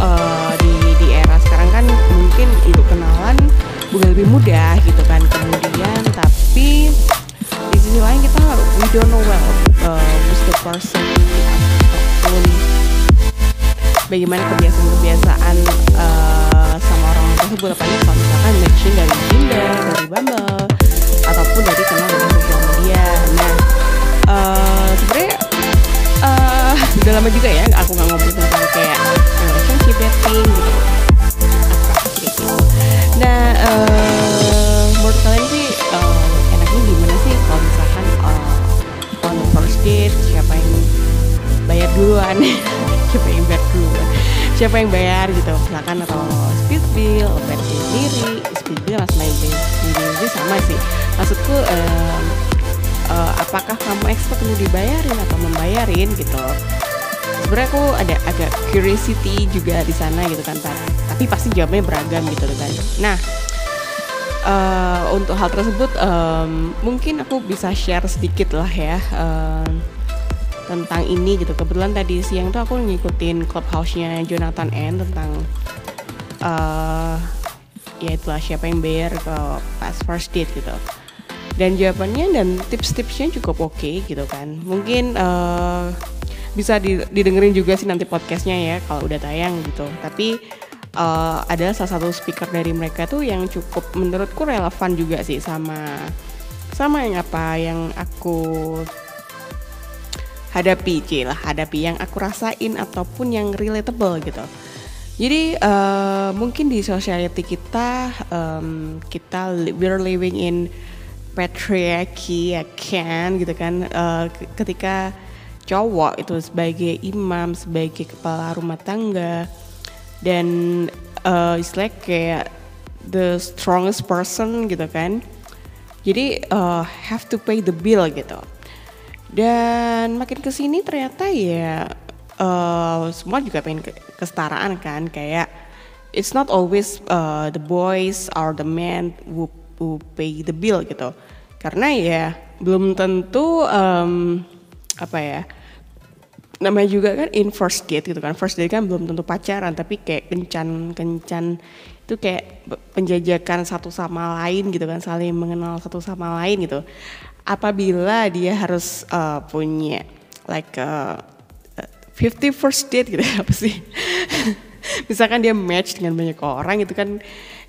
uh, di di era sekarang kan mungkin untuk kenalan bukan lebih mudah gitu kan kemudian tapi di sisi lain kita we don't know well uh, who's the person ataupun bagaimana kebiasaan-kebiasaan uh, sama orang tersebut apalagi kalau misalkan matching dari Tinder, dari Bumble ataupun dari kenal dari sosial media. Nah, uh, sebenarnya uh, udah lama juga ya aku nggak ngobrol tentang kayak relationship dating gitu. Nah, uh, menurut kalian sih uh, enaknya gimana sih kalau misalkan uh, on first date siapa yang bayar duluan? Siapa yang bayar duluan? Siapa yang bayar gitu? Misalkan atau speed bill bayar sendiri speed bill mas main sendiri sama sih. Maksudku um, uh, apakah kamu expect perlu dibayarin atau membayarin gitu sebenarnya aku ada agak curiosity juga di sana gitu kan tapi pasti jawabnya beragam gitu kan. Nah uh, untuk hal tersebut um, mungkin aku bisa share sedikit lah ya um, tentang ini gitu. Kebetulan tadi siang tuh aku ngikutin clubhouse-nya Jonathan N tentang uh, ya itulah siapa yang bayar ke pas first date gitu. Dan jawabannya dan tips-tipsnya cukup oke okay, gitu kan. Mungkin uh, bisa didengerin juga sih nanti podcastnya ya kalau udah tayang gitu. Tapi uh, ada salah satu speaker dari mereka tuh yang cukup menurutku relevan juga sih sama sama yang apa yang aku hadapi lah hadapi yang aku rasain ataupun yang relatable gitu. Jadi uh, mungkin di society kita um, kita we're living in patriarchy ya kan gitu kan. Uh, ketika cowok itu sebagai imam sebagai kepala rumah tangga. Dan uh, istilah kayak the strongest person gitu kan. Jadi uh, have to pay the bill gitu. Dan makin ke sini ternyata ya uh, semua juga pengen ke kesetaraan kan. Kayak it's not always uh, the boys or the men who, who pay the bill gitu. Karena ya belum tentu um, apa ya namanya juga kan in first date gitu kan. First date kan belum tentu pacaran tapi kayak kencan kencan itu kayak penjajakan satu sama lain gitu kan saling mengenal satu sama lain gitu. Apabila dia harus uh, punya like uh, 50 first date gitu apa sih? Misalkan dia match dengan banyak orang itu kan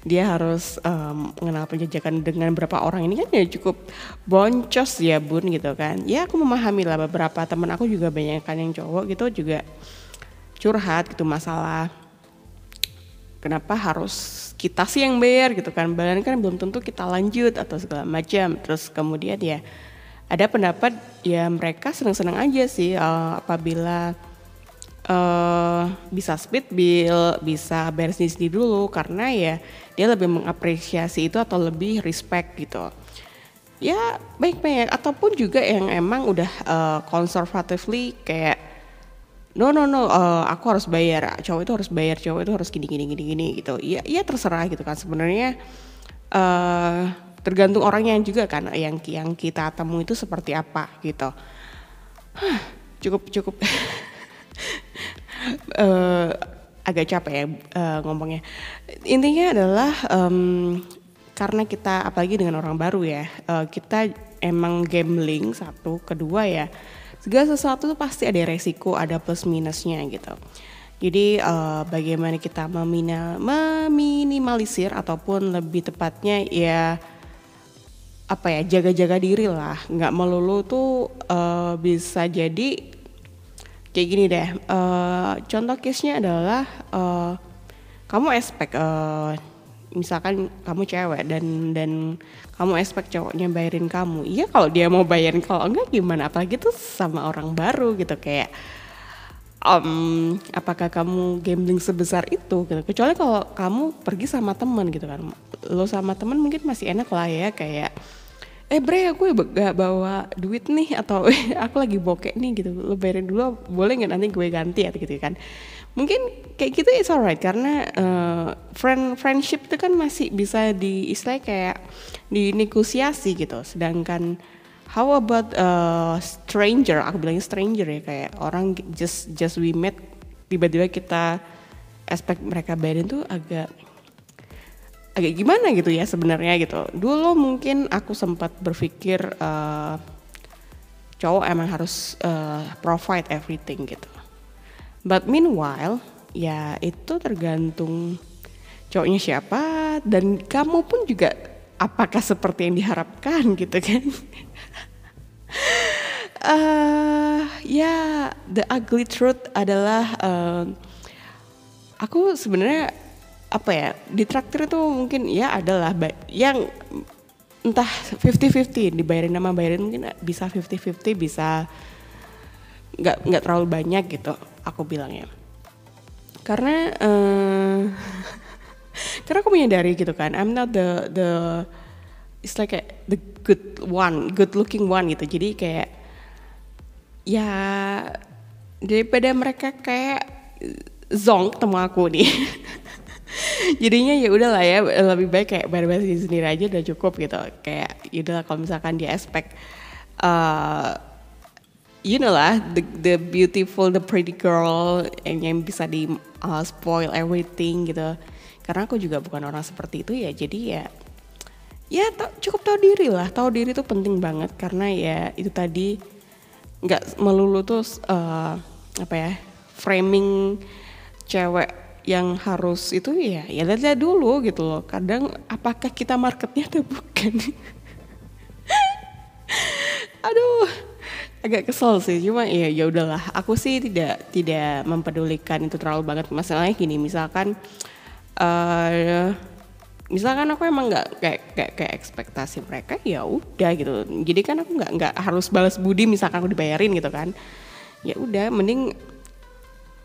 dia harus um, mengenal penjajakan dengan berapa orang ini kan ya cukup boncos ya bun gitu kan. Ya aku memahami lah beberapa teman aku juga banyak kan yang cowok gitu juga curhat gitu masalah kenapa harus kita sih yang bayar gitu kan. Bahkan kan belum tentu kita lanjut atau segala macam. Terus kemudian ya ada pendapat ya mereka senang-senang aja sih uh, apabila uh, bisa split bill bisa bayar sendiri dulu karena ya dia lebih mengapresiasi itu atau lebih respect gitu. Ya baik-baik. Ataupun juga yang emang udah uh, conservatively kayak no no no uh, aku harus bayar. Cowok itu harus bayar cowok itu harus gini gini gini gini gitu. Ya ya terserah gitu kan. Sebenarnya uh, tergantung orangnya juga kan yang yang kita temui itu seperti apa gitu. Huh, cukup cukup uh, agak capek ya uh, ngomongnya intinya adalah um, karena kita apalagi dengan orang baru ya uh, kita emang gambling satu kedua ya segala sesuatu tuh pasti ada resiko, ada plus minusnya gitu. Jadi uh, bagaimana kita memina, meminimalisir ataupun lebih tepatnya ya apa ya jaga-jaga diri lah, nggak melulu tuh uh, bisa jadi kayak gini deh uh, contoh case-nya adalah uh, kamu expect uh, misalkan kamu cewek dan dan kamu expect cowoknya bayarin kamu. Iya kalau dia mau bayarin kalau enggak gimana? Apalagi tuh sama orang baru gitu kayak um, apakah kamu gambling sebesar itu gitu. Kecuali kalau kamu pergi sama teman gitu kan. Lo sama teman mungkin masih enak lah ya kayak eh bre aku gak bawa duit nih atau aku lagi bokek nih gitu. Lo bayarin dulu boleh nggak nanti gue ganti atau gitu kan. Mungkin kayak gitu it's alright karena uh, friend friendship itu kan masih bisa di istilah kayak dinegosiasi gitu. Sedangkan how about uh, stranger? Aku bilangnya stranger ya kayak orang just just we met tiba-tiba kita expect mereka bayarin tuh agak agak gimana gitu ya sebenarnya gitu dulu mungkin aku sempat berpikir uh, cowok emang harus uh, provide everything gitu But meanwhile, ya itu tergantung cowoknya siapa dan kamu pun juga apakah seperti yang diharapkan gitu kan. uh, ya the ugly truth adalah uh, aku sebenarnya apa ya di traktir itu mungkin ya adalah yang entah 50-50 dibayarin nama bayarin mungkin bisa 50-50 bisa nggak nggak terlalu banyak gitu aku bilangnya. Karena uh, karena aku menyadari gitu kan I'm not the the it's like a, the good one good looking one gitu. Jadi kayak ya daripada mereka kayak zong ketemu aku nih jadinya ya udahlah ya lebih baik kayak bayar-bayar sendiri aja udah cukup gitu. Kayak ya udahlah kalau misalkan di aspek uh, you know lah the the beautiful the pretty girl yang, yang bisa di uh, spoil everything gitu. Karena aku juga bukan orang seperti itu ya jadi ya ya cukup tahu diri lah. Tahu diri itu penting banget karena ya itu tadi nggak melulu tuh uh, apa ya framing cewek yang harus itu ya ya lihat dulu gitu loh. Kadang apakah kita marketnya atau bukan? Aduh agak kesel sih. Cuma ya ya udahlah. Aku sih tidak tidak mempedulikan itu terlalu banget. Masalahnya gini misalkan uh, misalkan aku emang nggak kayak kayak kayak ekspektasi mereka ya udah gitu. Jadi kan aku nggak nggak harus balas budi misalkan aku dibayarin gitu kan. Ya udah mending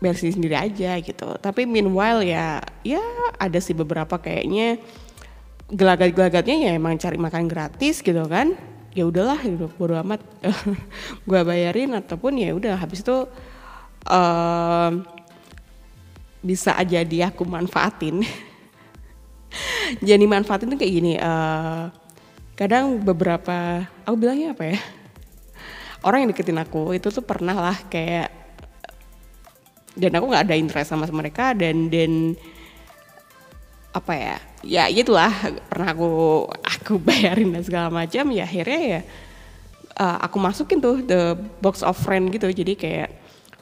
versi sendiri aja gitu. Tapi meanwhile ya ya ada sih beberapa kayaknya gelagat-gelagatnya ya emang cari makan gratis gitu kan. Ya udahlah gitu bodo amat. Gue bayarin ataupun ya udah habis itu uh, bisa aja dia aku manfaatin. Jadi manfaatin tuh kayak gini uh, kadang beberapa aku bilangnya apa ya? Orang yang deketin aku itu tuh pernah lah kayak dan aku nggak ada interest sama mereka dan dan apa ya ya itulah pernah aku aku bayarin dan segala macam ya akhirnya ya uh, aku masukin tuh the box of friend gitu. Jadi kayak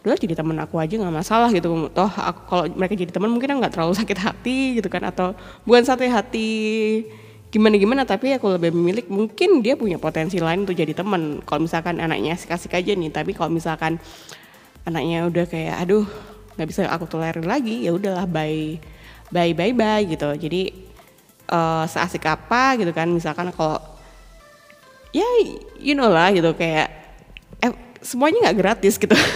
udah jadi temen aku aja nggak masalah gitu. Toh aku kalau mereka jadi teman mungkin nggak terlalu sakit hati gitu kan atau bukan sakit hati gimana gimana tapi aku lebih memilih mungkin dia punya potensi lain untuk jadi teman kalau misalkan anaknya asik-asik aja nih tapi kalau misalkan anaknya udah kayak aduh nggak bisa aku tolerir lagi ya udahlah bye bye bye bye gitu. Jadi uh, seasik apa gitu kan misalkan kalau ya you know lah gitu kayak eh, semuanya nggak gratis gitu.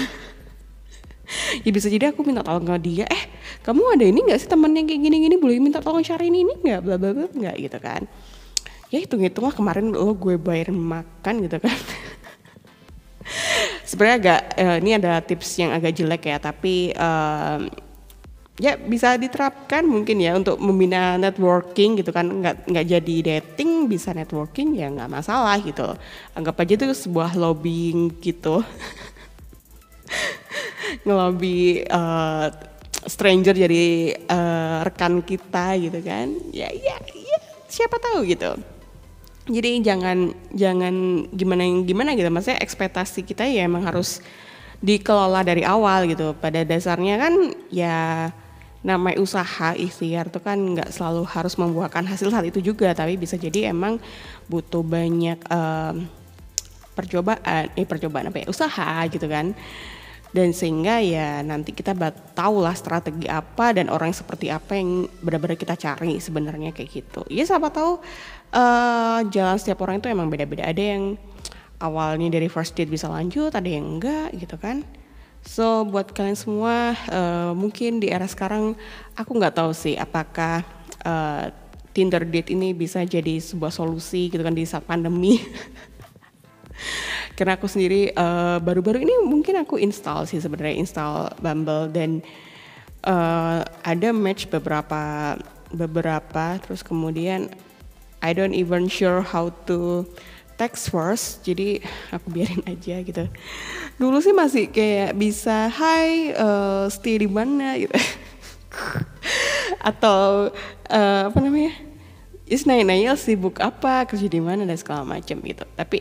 Ya bisa jadi aku minta tolong ke dia eh kamu ada ini nggak sih temen yang kayak gini-gini? Boleh minta tolong cari ini nggak? Bla bla bla nggak gitu kan. Ya hitung hitung lah kemarin lo gue bayarin makan gitu kan sebenarnya agak uh, ini ada tips yang agak jelek ya tapi uh, ya bisa diterapkan mungkin ya untuk membina networking gitu kan. Nggak nggak jadi dating bisa networking ya nggak masalah gitu. Anggap aja itu sebuah lobbying gitu. Ngelobi uh, stranger jadi uh, rekan kita gitu kan. Ya ya ya siapa tahu gitu jadi jangan jangan gimana gimana gitu. Maksudnya ekspektasi kita ya emang harus dikelola dari awal gitu. Pada dasarnya kan ya namanya usaha ikhtiar tuh kan nggak selalu harus membuahkan hasil saat itu juga. Tapi bisa jadi emang butuh banyak um, percobaan eh percobaan apa ya? Usaha gitu kan. Dan sehingga ya nanti kita tahu lah strategi apa dan orang seperti apa yang benar-benar kita cari sebenarnya kayak gitu. Ya siapa tahu uh, jalan setiap orang itu emang beda-beda. Ada yang awalnya dari first date bisa lanjut ada yang enggak gitu kan. So buat kalian semua uh, mungkin di era sekarang aku nggak tahu sih apakah uh, Tinder date ini bisa jadi sebuah solusi gitu kan di saat pandemi. Karena aku sendiri baru baru-baru ini mungkin aku install sih sebenarnya install Bumble. Dan uh, ada match beberapa beberapa terus kemudian I don't even sure how to text first jadi aku biarin aja gitu. Dulu sih masih kayak bisa Hai uh, stay di mana? gitu. Atau uh, apa namanya? Is nanya-nanya sibuk apa kerja di mana dan segala macam gitu. Tapi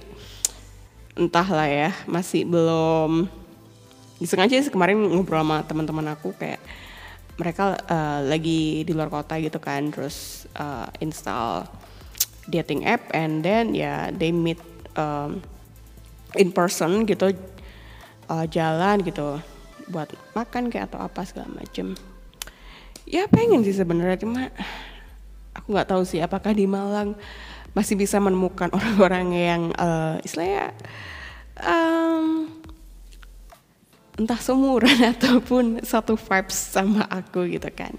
entahlah ya masih belum iseng aja sih kemarin ngobrol sama teman-teman aku kayak mereka uh, lagi di luar kota gitu kan terus uh, install dating app and then ya yeah, they meet um, in person gitu uh, jalan gitu buat makan kayak atau apa segala macem. Ya pengen sih sebenarnya cuma aku nggak tahu sih apakah di Malang masih bisa menemukan orang-orang yang uh, istilahnya um, entah seumuran ataupun satu vibes sama aku gitu kan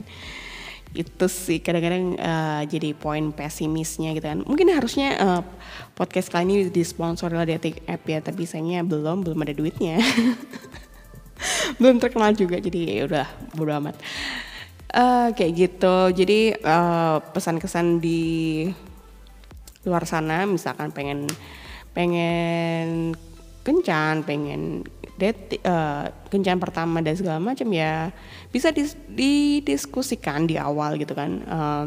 itu sih kadang-kadang uh, jadi poin pesimisnya gitu kan. Mungkin harusnya uh, podcast kali ini disponsori oleh dating app ya tapi sayangnya belum belum ada duitnya. Belum terkenal juga jadi ya udah bodo amat. Uh, kayak gitu. Jadi uh, pesan kesan di luar sana misalkan pengen pengen kencan pengen det uh, kencan pertama dan segala macam ya bisa dis, didiskusikan di awal gitu kan uh,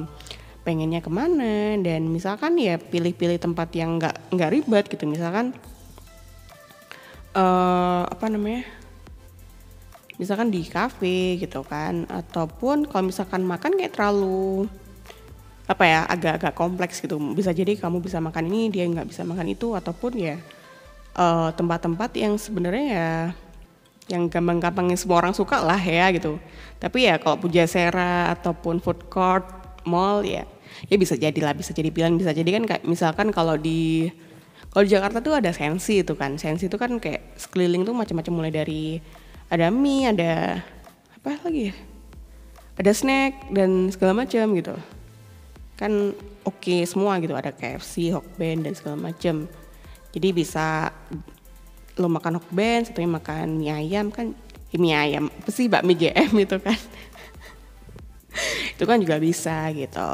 pengennya ke mana dan misalkan ya pilih-pilih tempat yang nggak nggak ribet gitu. Misalkan uh, apa namanya misalkan di kafe gitu kan ataupun kalau misalkan makan kayak terlalu apa ya agak-agak kompleks gitu. Bisa jadi kamu bisa makan ini dia nggak bisa makan itu ataupun ya eh, tempat-tempat yang sebenarnya ya yang gampang-gampang semua orang suka lah ya gitu. Tapi ya kalau Pujasera ataupun food court mall ya ya bisa jadi lah bisa jadi pilihan bisa jadi kan kayak misalkan kalau di kalau di Jakarta tuh ada sensi itu kan. Sensi itu kan kayak sekeliling tuh macam-macam mulai dari ada mie ada apa lagi ya? Ada snack dan segala macam gitu. Kan oke okay semua gitu ada KFC, Hokben dan segala macam. Jadi bisa lo makan Hokben, satunya makan mie ayam kan eh, mie ayam apa sih bakmi GM itu kan. itu kan juga bisa gitu.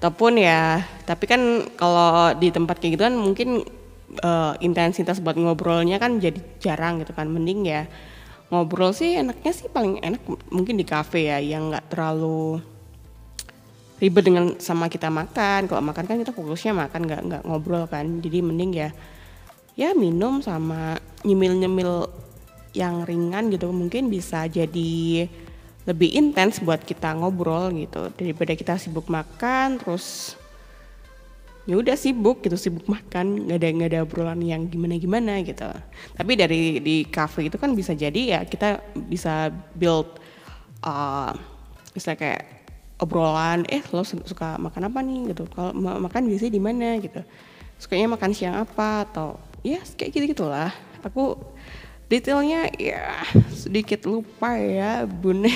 Ataupun ya, tapi kan kalau di tempat kayak gitu kan mungkin uh, intensitas buat ngobrolnya kan jadi jarang gitu kan. Mending ya ngobrol sih enaknya sih paling enak mungkin di kafe ya yang nggak terlalu ribet dengan sama kita makan kalau makan kan kita fokusnya makan nggak nggak ngobrol kan jadi mending ya ya minum sama nyemil nyemil yang ringan gitu. Mungkin bisa jadi lebih intens buat kita ngobrol gitu. Daripada kita sibuk makan terus ya udah sibuk gitu sibuk makan. Nggak ada nggak ada obrolan yang gimana gimana gitu. Tapi dari di cafe itu kan bisa jadi ya kita bisa build uh, misalnya kayak obrolan eh lo suka makan apa nih? gitu. Kalau makan biasanya di mana gitu. Sukanya makan siang apa atau ya kayak gitu gitulah aku detailnya ya sedikit lupa ya bun.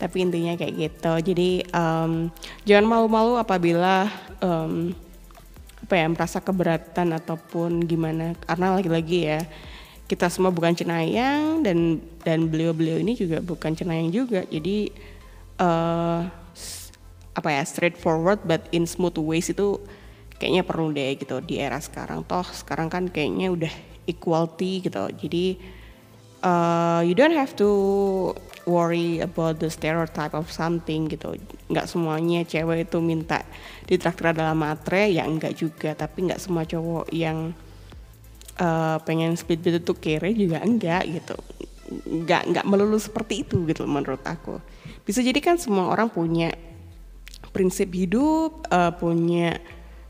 Tapi intinya kayak gitu. Jadi um, jangan malu-malu apabila um, apa ya merasa keberatan ataupun gimana. Karena lagi-lagi ya kita semua bukan cenayang dan dan beliau-beliau ini juga bukan cenayang juga. Jadi uh, apa ya straightforward but in smooth ways itu kayaknya perlu deh gitu di era sekarang. Toh sekarang kan kayaknya udah equality gitu. Jadi uh, you don't have to worry about the stereotype of something gitu. Nggak semuanya cewek itu minta ditraktir dalam matre ya enggak juga. Tapi nggak semua cowok yang uh, pengen speed beat itu kere juga enggak gitu. Enggak enggak melulu seperti itu gitu menurut aku. Bisa jadi kan semua orang punya prinsip hidup uh, punya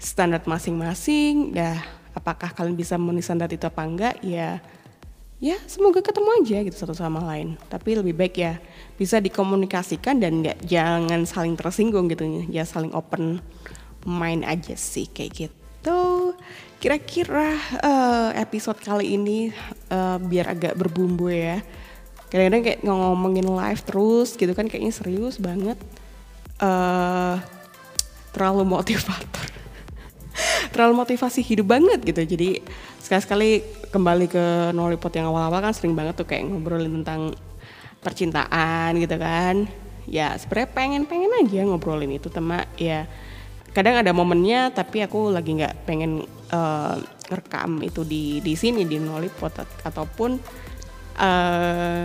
standar masing-masing dah apakah kalian bisa memenuhi standar itu apa enggak ya ya semoga ketemu aja gitu satu sama lain. Tapi lebih baik ya bisa dikomunikasikan dan nggak jangan saling tersinggung gitu ya saling open mind aja sih kayak gitu. Kira-kira uh, episode kali ini uh, biar agak berbumbu ya. Kadang-kadang kayak ngomongin live terus gitu kan kayaknya serius banget. Uh, terlalu motivator terlalu motivasi hidup banget gitu. Jadi sekali-sekali kembali ke Nolipot yang awal-awal kan sering banget tuh kayak ngobrolin tentang percintaan gitu kan. Ya sebenarnya pengen-pengen aja ngobrolin itu tema ya kadang ada momennya tapi aku lagi nggak pengen uh, rekam itu di di sini di Nolipot ataupun uh,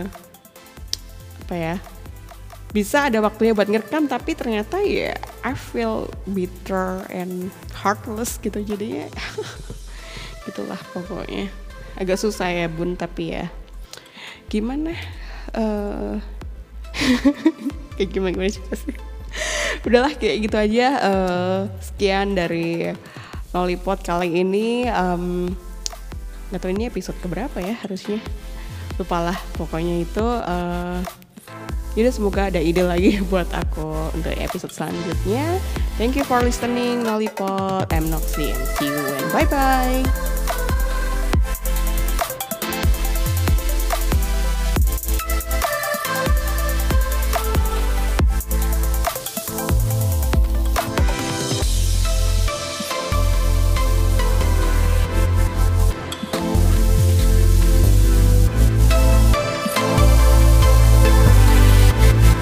apa ya bisa ada waktunya buat ngerekam tapi ternyata ya I feel bitter and heartless gitu jadinya. Gitulah pokoknya. Agak susah ya bun tapi ya. Gimana? Uh, kayak gimana gimana sih udahlah kayak gitu aja. Uh, sekian dari Lollipop kali ini. Um, nggak tahu ini episode keberapa ya harusnya. Lupa lah pokoknya itu. Uh, jadi semoga ada ide lagi buat aku untuk episode selanjutnya. Thank you for listening, Lollipop. I'm Noxy and see you and bye-bye.